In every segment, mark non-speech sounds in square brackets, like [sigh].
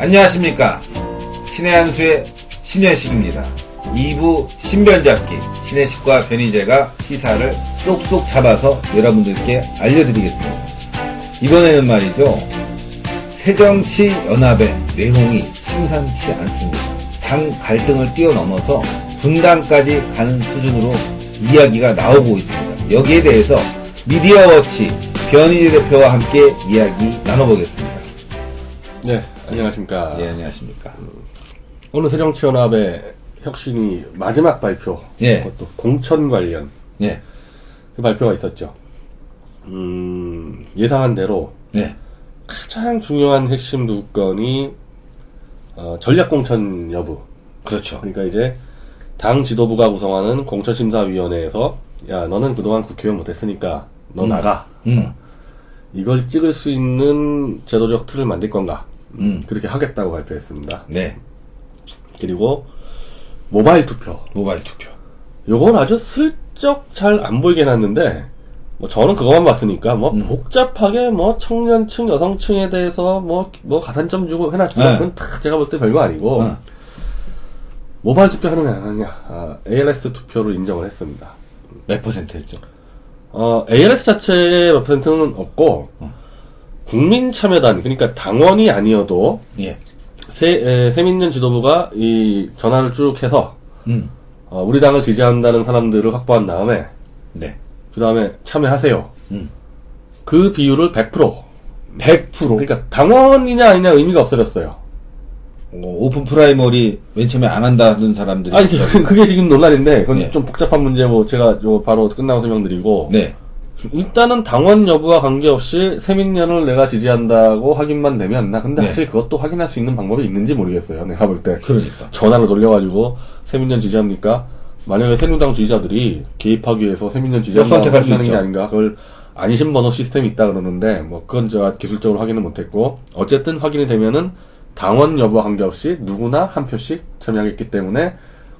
안녕하십니까. 신의 한수의 신현식입니다. 2부 신변잡기, 신혜식과 변희재가 시사를 쏙쏙 잡아서 여러분들께 알려드리겠습니다. 이번에는 말이죠. 새정치연합의 내용이 심상치 않습니다. 당 갈등을 뛰어넘어서 분당까지 가는 수준으로 이야기가 나오고 있습니다. 여기에 대해서 미디어워치 변희재 대표와 함께 이야기 나눠보겠습니다. 네, 안녕하십니까. 예, 안녕하십니까. 오늘 새정치연합의 혁신이 마지막 발표. 예. 그것도 공천 관련 예, 그 발표가 있었죠. 음, 예상한 대로 예, 가장 중요한 핵심 두 건이 어, 전략 공천 여부. 그렇죠. 그러니까 이제 당 지도부가 구성하는 공천심사위원회에서 야 너는 그동안 국회의원 못했으니까 너 나가. 음, 이걸 찍을 수 있는 제도적 틀을 만들 건가? 음. 그렇게 하겠다고 발표했습니다. 네, 그리고 모바일 투표. 모바일 투표. 요건 아주 슬쩍 잘 안 보이게 해놨는데, 뭐 저는 그것만 봤으니까, 뭐 음. 복잡하게 뭐 청년층, 여성층에 대해서 뭐, 뭐 가산점 주고 해놨지만, 네. 그건 다 제가 볼 때 별거 아니고, 어. 모바일 투표 하느냐, 안 하느냐, 아, ALS 투표로 인정을 했습니다. 몇 퍼센트였죠? 어, ALS 자체의 몇 퍼센트는 없고, 어. 국민 참여단, 그러니까 당원이 아니어도, 예, 세, 에, 세민년 지도부가 이 전화를 쭉 해서, 음, 어, 우리 당을 지지한다는 사람들을 확보한 다음에, 네. 그 다음에 참여하세요. 음. 그 비율을 100%. 100%. 그러니까 당원이냐 아니냐 의미가 없어졌어요. 어, 오픈 프라이머리 맨 처음에 안 한다는 사람들이. 아니 그게 지금 논란인데 그건 네. 좀 복잡한 문제 뭐 제가 저 바로 끝나고 설명드리고 네, 일단은 당원 여부와 관계없이 새민련을 내가 지지한다고 확인만 되면 나 근데 네. 사실 그것도 확인할 수 있는 방법이 있는지 모르겠어요. 내가 볼 때 그러니까. 전화를 돌려가지고 새민련 지지합니까? 만약에 새누리당 지지자들이 개입하기 위해서 새민련 지지한다고 하는 게. 아닌가? 그걸 안심 번호 시스템이 있다 그러는데 뭐 그건 제가 기술적으로 확인을 못했고 어쨌든 확인이 되면은 당원 여부와 관계없이 누구나 한 표씩 참여하겠기 때문에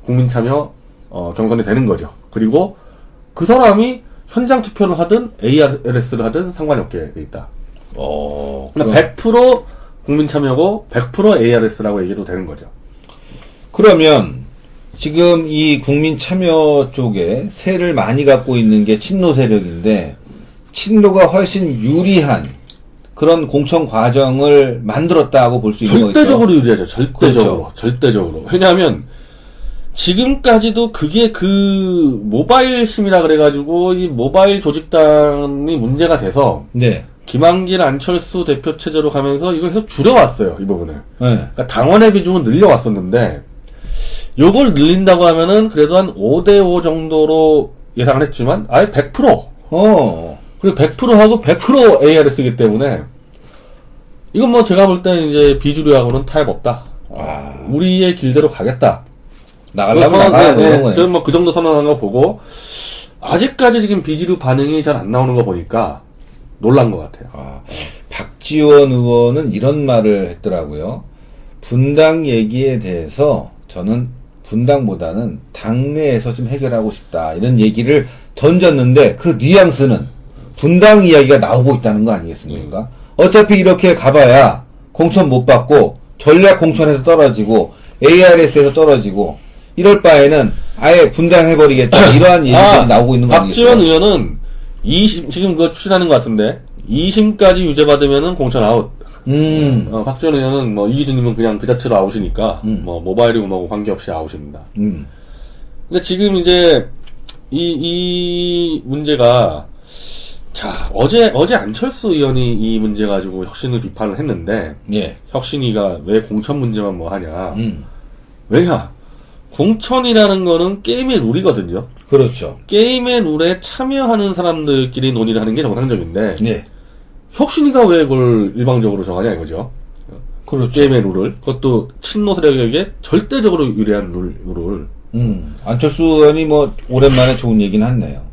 국민 참여 어, 경선이 되는 거죠. 그리고 그 사람이 현장 투표를 하든 ARS를 하든 상관이 없게 돼 있다. 어, 그러니까 100% 국민 참여고 100% ARS라고 얘기해도 되는 거죠. 그러면 지금 이 국민 참여 쪽에 세를 많이 갖고 있는 게 친노 세력인데 친노가 훨씬 유리한 그런 공천 과정을 만들었다고 볼 수 있는 거죠. 절대적으로 유리하죠. 절대적으로. 그렇죠. 절대적으로. 왜냐하면 지금까지도 그게 그 모바일 심이라 그래가지고 이 모바일 조직단이 문제가 돼서 네. 김한길 안철수 대표 체제로 가면서 이걸 계속 줄여왔어요. 이 부분을. 네. 그러니까 당원의 비중은 늘려왔었는데 요걸 늘린다고 하면은 그래도 한 5대5 정도로 예상을 했지만 아예 100% 어. 그리고 100%하고 100% ARS이기 때문에 이건 뭐 제가 볼때 이제 비주류하고는 타협 없다. 아. 우리의 길대로 가겠다. 나가려면 나가야 네, 되는 네, 거네. 저는 뭐그 정도 선언한 거 보고 아직까지 지금 비주류 반응이 잘 안 나오는 거 보니까 놀란 것 같아요. 아, 박지원 의원은 이런 말을 했더라고요. 분당 얘기에 대해서 저는 분당보다는 당내에서 좀 해결하고 싶다. 이런 얘기를 던졌는데 그 뉘앙스는 분당 이야기가 나오고 있다는 거 아니겠습니까? 어차피 이렇게 가봐야 공천 못 받고 전략 공천에서 떨어지고 ARS에서 떨어지고 이럴 바에는 아예 분당해버리겠다. [coughs] 이러한 얘기들이 나오고 있는 거 아, 박지원? 의원은 2심, 지금 그거 추진하는 것 같은데 2심까지 유죄 받으면은 공천 아웃. 음, 어, 박지원 의원은 뭐 이기준님은 그냥 그 자체로 아웃이니까 음. 뭐 모바일이고 뭐고 관계없이 아웃입니다. 음, 근데 지금 이제 이, 이 문제가 자 어제 어제 안철수 의원이 이 문제 가지고 혁신을 비판을 했는데 예, 혁신이가 왜 공천 문제만 뭐 하냐 음, 왜냐 공천이라는 거는 게임의 룰이거든요 그렇죠. 게임의 룰에 참여하는 사람들끼리 논의를 하는 게 정상적인데 예, 혁신이가 왜 그걸 일방적으로 정하냐 이거죠 그렇죠. 게임의 룰을 그것도 친노 세력에게 절대적으로 유리한 룰, 룰을 음, 안철수 의원이 뭐, 오랜만에 좋은 얘기는 했네요.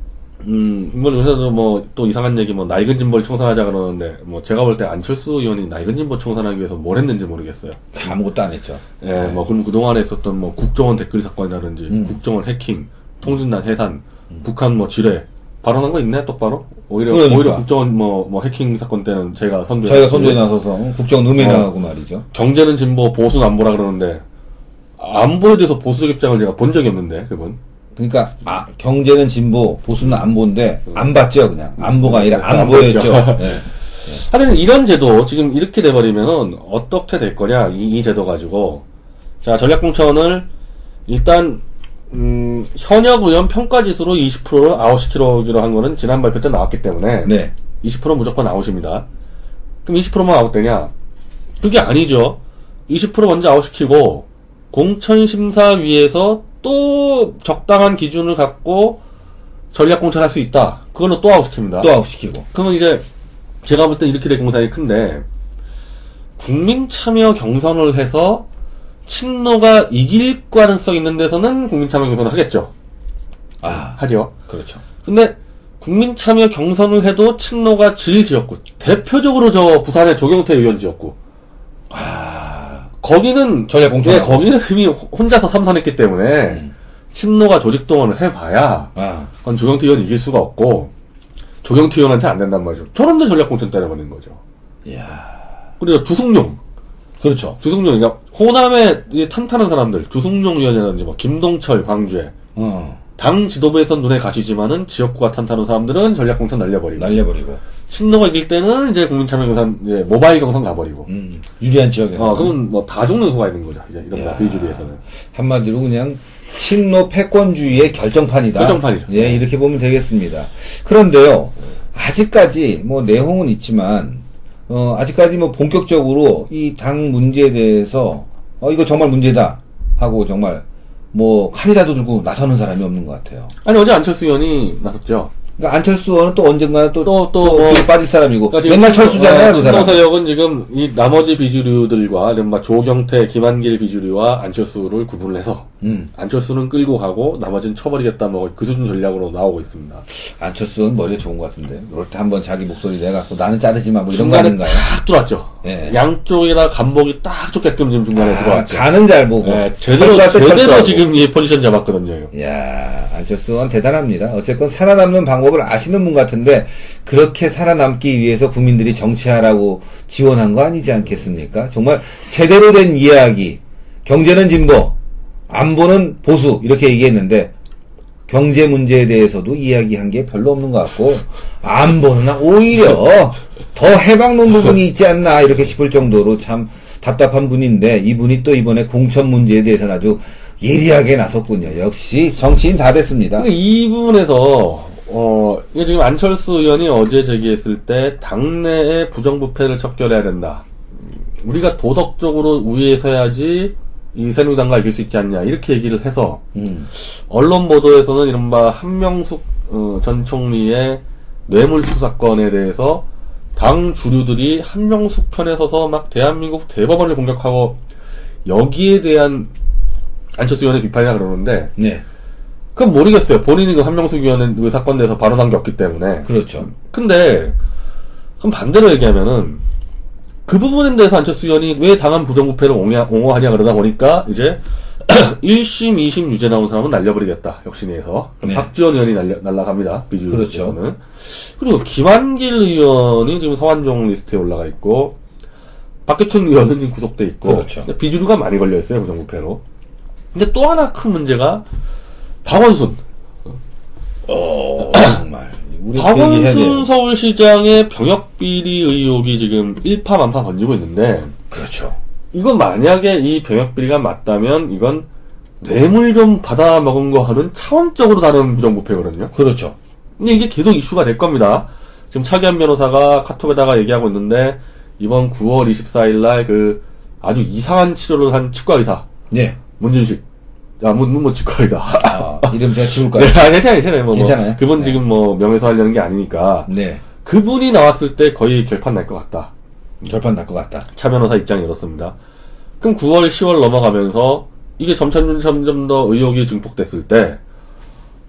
음, 뭐 요새도 뭐 또 이상한 얘기 뭐 낡은 진보를 청산하자 그러는데 뭐 제가 볼 때 안철수 의원이 낡은 진보 청산하기 위해서 뭘 했는지 모르겠어요. 아무것도 안 했죠. 예, 뭐 그럼 그 동안에 있었던 뭐 국정원 댓글 사건이라든지 음. 국정원 해킹, 통신단 해산, 북한 뭐 지뢰, 발언한 거 있네 똑바로. 오히려 그러니까. 오히려 국정원 뭐, 뭐 해킹 사건 때는 제가 선두에 저희가. 선두에 나서서 국정 음해나가고 말이죠. 경제는 진보, 보수는 안보라 그러는데 안보에 대해서 보수적 입장을 제가 본 적이 없는데 그분. 그러니까 아, 경제는 진보, 보수는 안보인데 안 봤죠 그냥 안보가 아니라 안 안보였죠. 봤죠. 예. 하여튼 이런 제도 지금 이렇게 돼버리면은 어떻게 될 거냐 이, 이 제도 가지고 자 전략공천을 일단 음, 현역 의원 평가 지수로 20%를 아웃시키기로 한 거는 지난 발표 때 나왔기 때문에 네. 20% 무조건 아웃입니다. 그럼 20%만 아웃되냐? 그게 아니죠. 20% 먼저 아웃시키고 공천심사위에서 또 적당한 기준을 갖고 전략 공천할 수 있다. 그걸로 또 아웃시킵니다. 또 아웃시키고. 그러면 이제 제가 볼때 이렇게 될 공산이 큰데 국민 참여 경선을 해서 친노가 이길 가능성 있는 데서는 국민 참여 경선을 하겠죠. 아 하죠. 그렇죠. 근데 국민 참여 경선을 해도 친노가 질 지역구 대표적으로 저 부산의 조경태 의원 지역구 아 거기는 전략 공천. 네, 거기는 이미 혼자서 삼선했기 때문에 친노가 조직 동원을 해봐야 아 그건 조경태 의원이 이길 수가 없고 조경태 의원한테 안 된단 말이죠. 저런데 전략 공천 때려버리는 거죠. 이야 그리고 주승용, 그렇죠. 주승용, 그러니까 호남에 이 탄탄한 사람들, 주승용 의원이라든지 뭐 김동철, 광주에 어 당 지도부에선 눈에 가시지만은 지역구가 탄탄한 사람들은 전략 공천 날려버리고 날려버리고. 친노가 이길 때는 이제 국민 참여 경선 이제 모바일 경선 가버리고. 음 유리한 지역에서. 어 그러면 뭐다 죽는 수가 있는 거죠. 이제 이런 야. 비주류에서는. 한마디로 그냥 친노 패권주의의 결정판이다. 결정판이죠. 예, 이렇게 보면 되겠습니다. 그런데요, 아직까지 뭐 내용은 있지만, 어, 아직까지 뭐 본격적으로 이 당 문제에 대해서, 어, 이거 정말 문제다. 하고 정말 뭐 칼이라도 들고 나서는 사람이 없는 것 같아요. 아니 어제 안철수 의원이 나섰죠. 그러니까 안철수 의원은 또 언젠가는 또, 또, 또또 뭐- 빠질 사람이고, 그러니까 맨날 철수잖아요, 어, 그 사람. 친노세력은 지금 이 나머지 비주류들과 이른바 조경태, 김한길 비주류와 안철수를 구분해서 음. 안철수는 끌고 가고 나머지는 쳐버리겠다 뭐 그 수준 전략으로 나오고 있습니다. 안철수는 머리가 좋은 것 같은데. 그럴 때 한번 자기 목소리 내갖고 나는 자르지 마, 뭐 이런 거 아닌가요? 딱 들어왔죠. 예. 양쪽에다 간복이 딱 좁게끔 지금 중간에 아, 들어왔죠. 가는 잘 보고. 예, 제대로 제대로. 지금 이 포지션 잡았거든요. 이야, 안철수 의원 대단합니다. 어쨌건 살아남는 방법을 아시는 분 같은데, 그렇게 살아남기 위해서 국민들이 정치하라고 지원한 거 아니지 않겠습니까? 정말 제대로 된 이야기, 경제는 진보, 안보는 보수, 이렇게 얘기했는데, 경제 문제에 대해서도 이야기한 게 별로 없는 것 같고, 안보는 오히려 더 해방론 부분이 있지 않나, 이렇게 싶을 정도로 참 답답한 분인데, 이분이 또 이번에 공천 문제에 대해서는 아주 예리하게 나섰군요. 역시 정치인 다 됐습니다. 이 부분에서 어 이게 지금 안철수 의원이 어제 제기했을 때 당내의 부정부패를 척결해야 된다. 음, 우리가 도덕적으로 우위에 서야지 이 새누리당과 이길 수 있지 않냐 이렇게 얘기를 해서 음. 언론 보도에서는 이른바 한명숙 어, 전 총리의 뇌물 수 사건에 대해서 당 주류들이 한명숙 편에 서서 막 대한민국 대법원을 공격하고 여기에 대한 안철수 의원의 비판이라 그러는데 네, 그건 모르겠어요. 본인이 그 한명숙 의원은 그 사건 내에서 발언한 게 없기 때문에. 그렇죠. 근데 그럼 반대로 얘기하면은 그 부분에 대해서 안철수 의원이 왜 당한 부정부패를 옹호하- 옹호 하냐 그러다 보니까 이제 [clears throat] 1심, 2심 유죄 나온 사람은 날려버리겠다. 혁신위에서. 네. 박지원 의원이 날려, 날라갑니다. 비주에서는. 그렇죠. 그리고 김한길 의원이 지금 성완종 리스트에 올라가 있고 박기춘 의원은 지금 구속돼 있고 그렇죠. 비주류가 많이 걸려 있어요 부정부패로. 근데 또 하나 큰 문제가 박원순. 어, [clears throat] 박원순 돼요. 서울시장의 병역 비리 의혹이 지금 일파만파 번지고 있는데 그렇죠. 이건 만약에 이 병역 비리가 맞다면 이건 뇌물 좀 받아 먹은 거와는 차원적으로 다른 부정부패거든요. 그렇죠. 근데 이게 계속 이슈가 될 겁니다. 지금 차기한 변호사가 카톡에다가 얘기하고 있는데 이번 9월 24일 날 그 아주 이상한 치료를 한 치과 의사 네. 문준식 아 문문모 치과 의사 아, 이름 제가 지울까요? [laughs] 네, 아, 괜찮아요, 괜찮아요. 뭐, 뭐. 괜찮아요? 그분 네. 지금 뭐 명예훼손 하려는 게 아니니까 네. 그분이 나왔을 때 거의 결판 날 것 같다. 결판 날 것 같다. 차 변호사 입장이 이렇습니다. 그럼 9월, 10월 넘어가면서 이게 점점 점점 더 의혹이 증폭됐을 때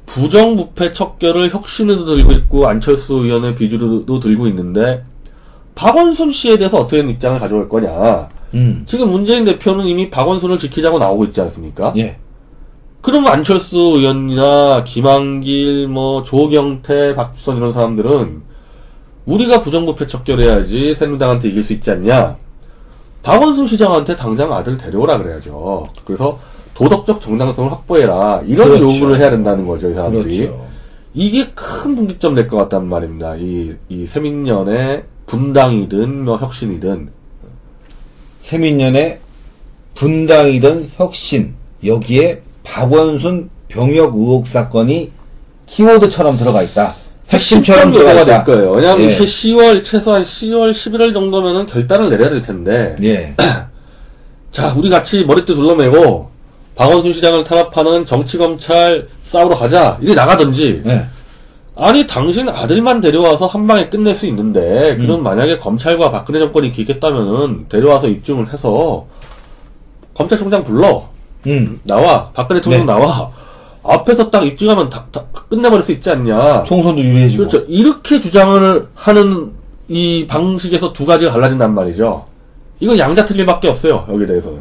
부정부패 척결을 혁신에도 들고 있고 안철수 의원의 비주류도 들고 있는데 박원순 씨에 대해서 어떤 입장을 가져올 거냐. 음. 지금 문재인 대표는 이미 박원순을 지키자고 나오고 있지 않습니까? 예. 그럼 안철수 의원이나 김한길, 뭐 조경태, 박주선 이런 사람들은 우리가 부정부패 척결해야지 새누리당한테 이길 수 있지 않냐? 박원순 시장한테 당장 아들 데려오라 그래야죠. 그래서 도덕적 정당성을 확보해라. 이런 그렇죠. 요구를 해야 된다는 거죠, 이 사람들이. 그렇죠. 이게 큰 분기점 될 것 같단 말입니다. 이, 이 세민년의 분당이든 뭐 혁신이든. 세민년의 분당이든 혁신 여기에 박원순 병역 의혹 사건이 키워드처럼 들어가 있다. 핵심처럼 들어가 될. 거예요. 왜냐하면 예. 이게 10월, 최소한 10월, 11월 정도면은 결단을 내려야 될 텐데. 예. [clears throat] 자, 우리 같이 머리띠 둘러매고, 박원순 시장을 탄압하는 정치 검찰 싸우러 가자. 이게 나가든지. 예. 아니, 당신 아들만 데려와서 한 방에 끝낼 수 있는데, 음. 그럼 만약에 검찰과 박근혜 정권이 기겠다면은, 데려와서 입증을 해서, 검찰총장 불러. 음. 나와. 박근혜 총장 네. 나와. 앞에서 딱 입증하면 다, 다 끝내버릴 수 있지 않냐. 총선도 유리해지고. 그렇죠. 이렇게 주장을 하는 이 방식에서 두 가지가 갈라진단 말이죠. 이건 양자특일밖에 없어요. 여기에 대해서는.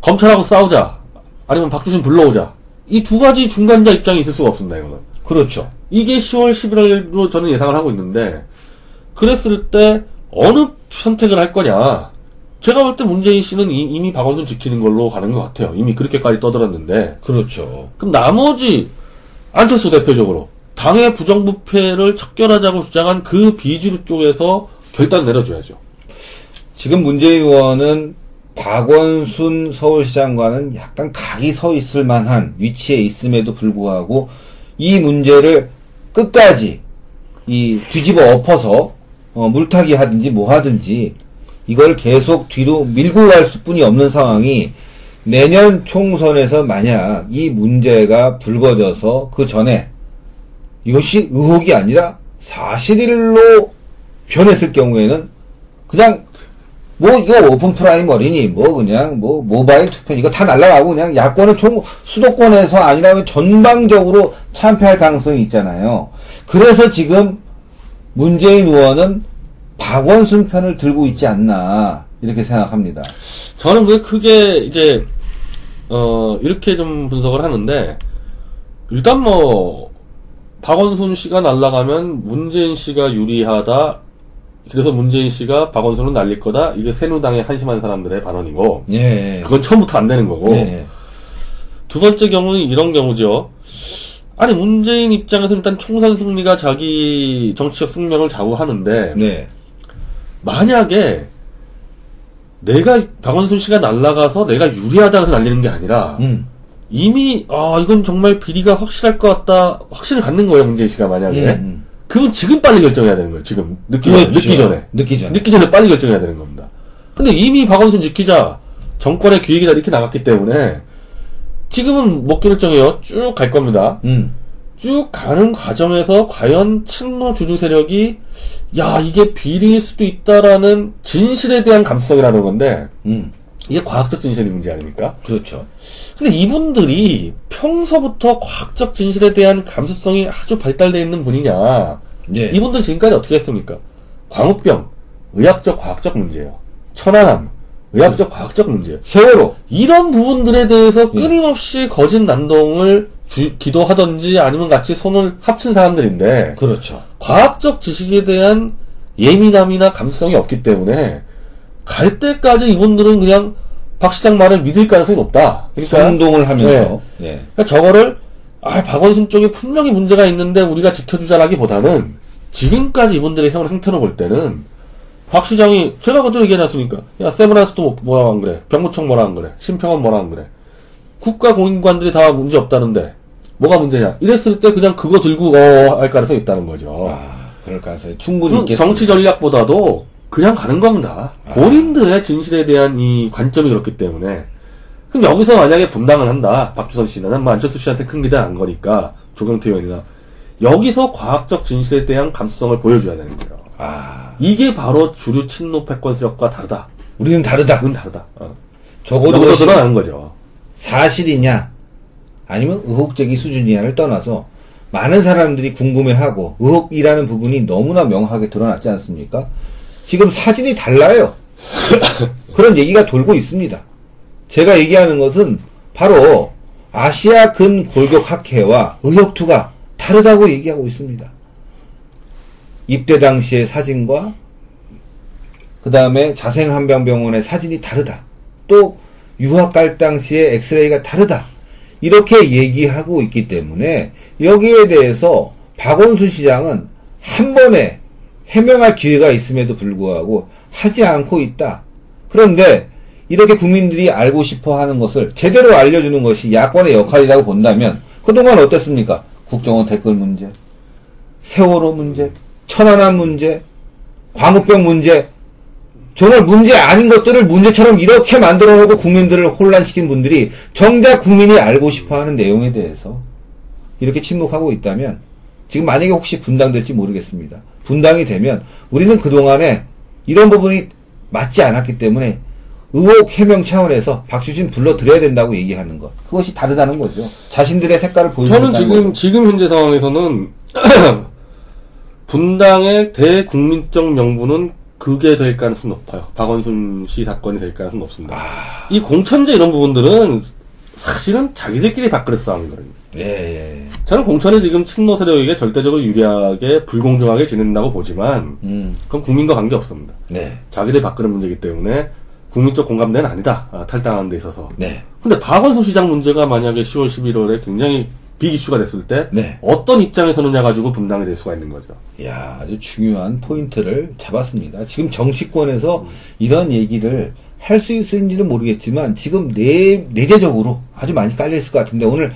검찰하고 싸우자. 아니면 박주신 불러오자. 이 두 가지 중간자 입장이 있을 수가 없습니다. 이거는. 그렇죠. 이게 10월 11월로 저는 예상을 하고 있는데 그랬을 때 어느 선택을 할 거냐. 제가 볼 때 문재인 씨는 이- 이미 박원순 지키는 걸로 가는 것 같아요. 이미 그렇게까지 떠들었는데 그렇죠. 그럼 나머지 안철수 대표적으로 당의 부정부패를 척결하자고 주장한 그 비주류 쪽에서 결단 내려줘야죠. 지금 문재인 의원은 박원순 서울시장과는 약간 각이 서 있을 만한 위치에 있음에도 불구하고 이 문제를 끝까지 이 뒤집어 엎어서 어, 물타기 하든지 뭐 하든지 이걸 계속 뒤로 밀고 갈 수뿐이 없는 상황이 내년 총선에서 만약 이 문제가 불거져서 그 전에 이것이 의혹이 아니라 사실일로 변했을 경우에는 그냥 뭐 이거 오픈 프라이머리니 뭐 그냥 뭐 모바일 투표 이거 다 날라가고 그냥 야권은 총 수도권에서 아니라면 전방적으로 참패할 가능성이 있잖아요. 그래서 지금 문재인 의원은 박원순 편을 들고 있지 않나 이렇게 생각합니다. 저는 그게 크게 이제 어 이렇게 좀 분석을 하는데 일단 뭐 박원순 씨가 날라가면 문재인 씨가 유리하다. 그래서 문재인 씨가 박원순을 날릴 거다. 이게 새누당에 한심한 사람들의 발언이고 예. 그건 처음부터 안 되는 거고 예. 두 번째 경우는 이런 경우죠. 아니 문재인 입장에서 일단 총선 승리가 자기 정치적 숙명을 좌우하는데 네. 만약에 내가 박원순 씨가 날라가서 내가 유리하다 해서 날리는 게 아니라 음. 이미 아 이건 정말 비리가 확실할 것 같다 확신을 갖는 거예요 문재인 씨가 만약에 음. 그러면 지금 빨리 결정해야 되는 거예요 지금 늦기 전에 그렇죠. 늦기 전에 늦기 전에. 늦기 전에 빨리 결정해야 되는 겁니다. 근데 이미 박원순 지키자 정권의 기획이다 이렇게 나갔기 때문에 지금은 못 결정해요 쭉 갈 겁니다. 음. 쭉 가는 과정에서 과연 친노 주류 세력이 야 이게 비리일 수도 있다라는 진실에 대한 감수성이라는 건데 음. 이게 과학적 진실의 문제 아닙니까? 그렇죠. 근데 이분들이 평소부터 과학적 진실에 대한 감수성이 아주 발달되어 있는 분이냐 예. 이분들 지금까지 어떻게 했습니까? 광우병 의학적 과학적 문제예요. 천안함 의학적 과학적 문제 세월호. 이런 부분들에 대해서 예. 끊임없이 거짓 난동을 주- 기도하던지 아니면 같이 손을 합친 사람들인데 그렇죠. 과학적 지식에 대한 예민함이나 감수성이 없기 때문에 갈 때까지 이분들은 그냥 박 시장 말을 믿을 가능성이 높다. 그러니까, 선동을 하면서. 예. 그러니까 저거를 아 박원순 쪽에 분명히 문제가 있는데 우리가 지켜주자라기보다는 지금까지 이분들의 해온 행태로 볼 때는 박 시장이 제가 그때 얘기하지 않습니까? 야 세브란스도 뭐- 뭐라 안 그래? 병무청 뭐라 안 그래? 심평원 뭐라 안 그래? 국가 공인관들이 다 문제 없다는데 뭐가 문제냐? 이랬을 때 그냥 그거 들고 어 할 가능성이 있다는 거죠. 아, 그럴 가능성이 충분히 그 있겠습니다. 정치 전략보다도 그냥 가는 겁니다. 본인들의 진실에 대한 이 관점이 그렇기 때문에. 그럼 여기서 만약에 분당을 한다. 박주선 씨는 뭐 안철수 씨한테 큰 기대 안 거니까 조경태 의원이나 여기서 과학적 진실에 대한 감수성을 보여줘야 되는 거예요. 아, 이게 바로 주류 친노 패권 세력과 다르다. 우리는 다르다. 그건 다르다. 어. 적어도 여기서 그것이 드러나는 거죠. 사실이냐, 아니면 의혹적인 수준이냐를 떠나서 많은 사람들이 궁금해하고 의혹이라는 부분이 너무나 명확하게 드러났지 않습니까? 지금 사진이 달라요. [laughs] 그런 얘기가 돌고 있습니다. 제가 얘기하는 것은 바로 아 아시아 근 골격학회와 의협투가 다르다고 얘기하고 있습니다. 입대 당시의 사진과 그 다음에 자생한병병원의 사진이 다르다. 또 유학 갈 당시의 엑스레이가 다르다. 이렇게 얘기하고 있기 때문에 여기에 대해서 박원순 시장은 한 번에 해명할 기회가 있음에도 불구하고 하지 않고 있다. 그런데 이렇게 국민들이 알고 싶어 하는 것을 제대로 알려주는 것이 야권의 역할이라고 본다면 그동안 어땠습니까? 국정원 댓글 문제, 세월호 문제, 천안함 문제, 광우병 문제, 정말 문제 아닌 것들을 문제처럼 이렇게 만들어 놓고 국민들을 혼란시킨 분들이 정작 국민이 알고 싶어 하는 내용에 대해서 이렇게 침묵하고 있다면 지금 만약에 혹시 분당될지 모르겠습니다. 분당이 되면 우리는 그동안에 이런 부분이 맞지 않았기 때문에 의혹 해명 차원에서 박주진 불러드려야 된다고 얘기하는 것. 그것이 다르다는 거죠. 자신들의 색깔을 보여준다는 저는 지금 거죠. 지금 현재 상황에서는 [clears throat] 분당의 대국민적 명분은 그게 될 가능성이 높아요. 박원순 씨 사건이 될 가능성이 높습니다. 아. 이 공천제 이런 부분들은 사실은 자기들끼리 밥그릇 싸움이거든요. 예, 예. 저는 공천이 지금 친노 세력에게 절대적으로 유리하게 불공정하게 지낸다고 보지만 음, 그건 국민과 관계 없습니다. 네, 자기들 밥그릇 문제이기 때문에 국민 적 공감대는 아니다. 아, 탈당하는 데 있어서. 네, 근데 박원순 시장 문제가 만약에 10월 11월에 굉장히 빅 이슈가 됐을 때 네. 어떤 입장에 서느냐 가지고 분당이 될 수가 있는 거죠. 야, 아주 중요한 포인트를 잡았습니다. 지금 정치권에서 이런 얘기를 할 수 있을지는 모르겠지만 지금 내, 내재적으로 아주 많이 깔려있을 것 같은데 오늘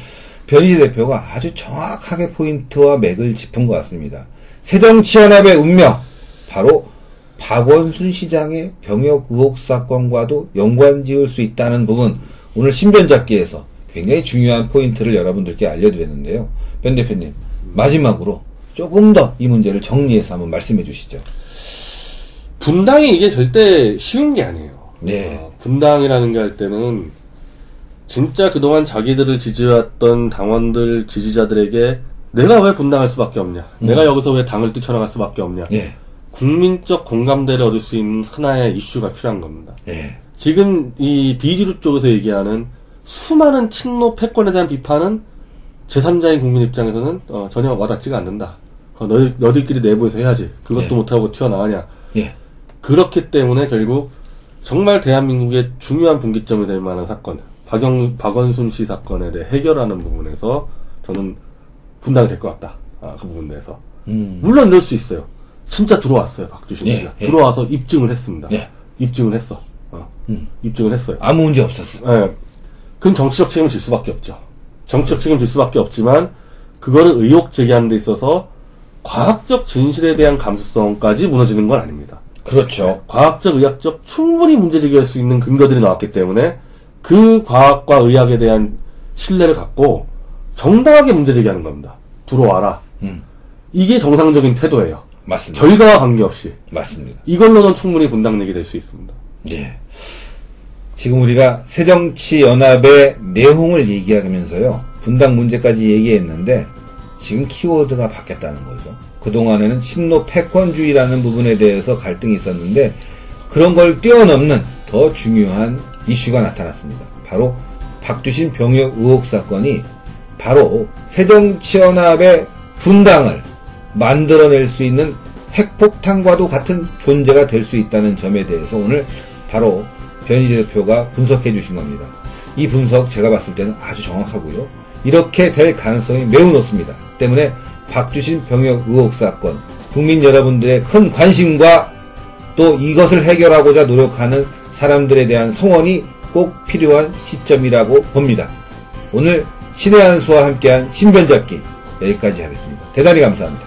변희재 대표가 아주 정확하게 포인트와 맥을 짚은 것 같습니다. 새정치연합의 운명, 바로 박원순 시장의 병역 의혹 사건과도 연관 지을 수 있다는 부분, 오늘 신변잡기에서 굉장히 중요한 포인트를 여러분들께 알려드렸는데요. 변 대표님, 마지막으로 조금 더 이 문제를 정리해서 한번 말씀해 주시죠. 분당이 이게 절대 쉬운 게 아니에요. 네. 어, 분당이라는 게 할 때는 진짜 그동안 자기들을 지지해왔던 당원들, 지지자들에게 내가 왜 분당할 수밖에 없냐? 내가 여기서 왜 당을 뛰쳐나갈 수밖에 없냐? 예, 국민적 공감대를 얻을 수 있는 하나의 이슈가 필요한 겁니다. 예, 지금 이 비지루 쪽에서 얘기하는 수많은 친노 패권에 대한 비판은 제3자인 국민 입장에서는 어, 전혀 와닿지가 않는다. 어, 너희, 너희들끼리 내부에서 해야지. 그것도 네. 못하고 튀어나가냐. 예, 그렇기 때문에 결국 정말 대한민국의 중요한 분기점이 될 만한 사건, 박영, 박원순 씨 사건에 대해 해결하는 부분에서 저는 분당이 될 것 같다. 아, 그 부분에 대해서. 음, 물론 이럴 수 있어요. 진짜 들어왔어요, 박주신 예, 씨가. 예. 들어와서 입증을 했습니다. 예. 입증을 했어. 어, 음. 입증을 했어요. 아무 문제 없었어. 예. 그럼 정치적 책임을 질 수밖에 없죠. 정치적 책임을 질 수밖에 없지만, 그거를 의혹 제기하는 데 있어서 과학적 진실에 대한 감수성까지 무너지는 건 아닙니다. 그렇죠. 과학적, 의학적 충분히 문제 제기할 수 있는 근거들이 나왔기 때문에 그 과학과 의학에 대한 신뢰를 갖고 정당하게 문제 제기하는 겁니다. 들어와라. 음, 이게 정상적인 태도예요. 맞습니다. 결과와 관계없이. 맞습니다. 이걸로는 충분히 분당내기 될 수 있습니다. 예. 지금 우리가 새정치연합의 내용을 얘기하면서요, 분당 문제까지 얘기했는데, 지금 키워드가 바뀌었다는 거죠. 그동안에는 친노 패권주의라는 부분에 대해서 갈등이 있었는데, 그런 걸 뛰어넘는 더 중요한 이슈가 나타났습니다. 바로 박주신 병역 의혹 사건이 바로 새정치연합의 분당을 만들어낼 수 있는 핵폭탄과도 같은 존재가 될 수 있다는 점에 대해서 오늘 바로 변희재 대표가 분석해 주신 겁니다. 이 분석 제가 봤을 때는 아주 정확하고요. 이렇게 될 가능성이 매우 높습니다. 때문에 박주신 병역 의혹 사건 국민 여러분들의 큰 관심과 또 이것을 해결하고자 노력하는 사람들에 대한 성원이 꼭 필요한 시점이라고 봅니다. 오늘 신의 한수와 함께한 신변잡기 여기까지 하겠습니다. 대단히 감사합니다.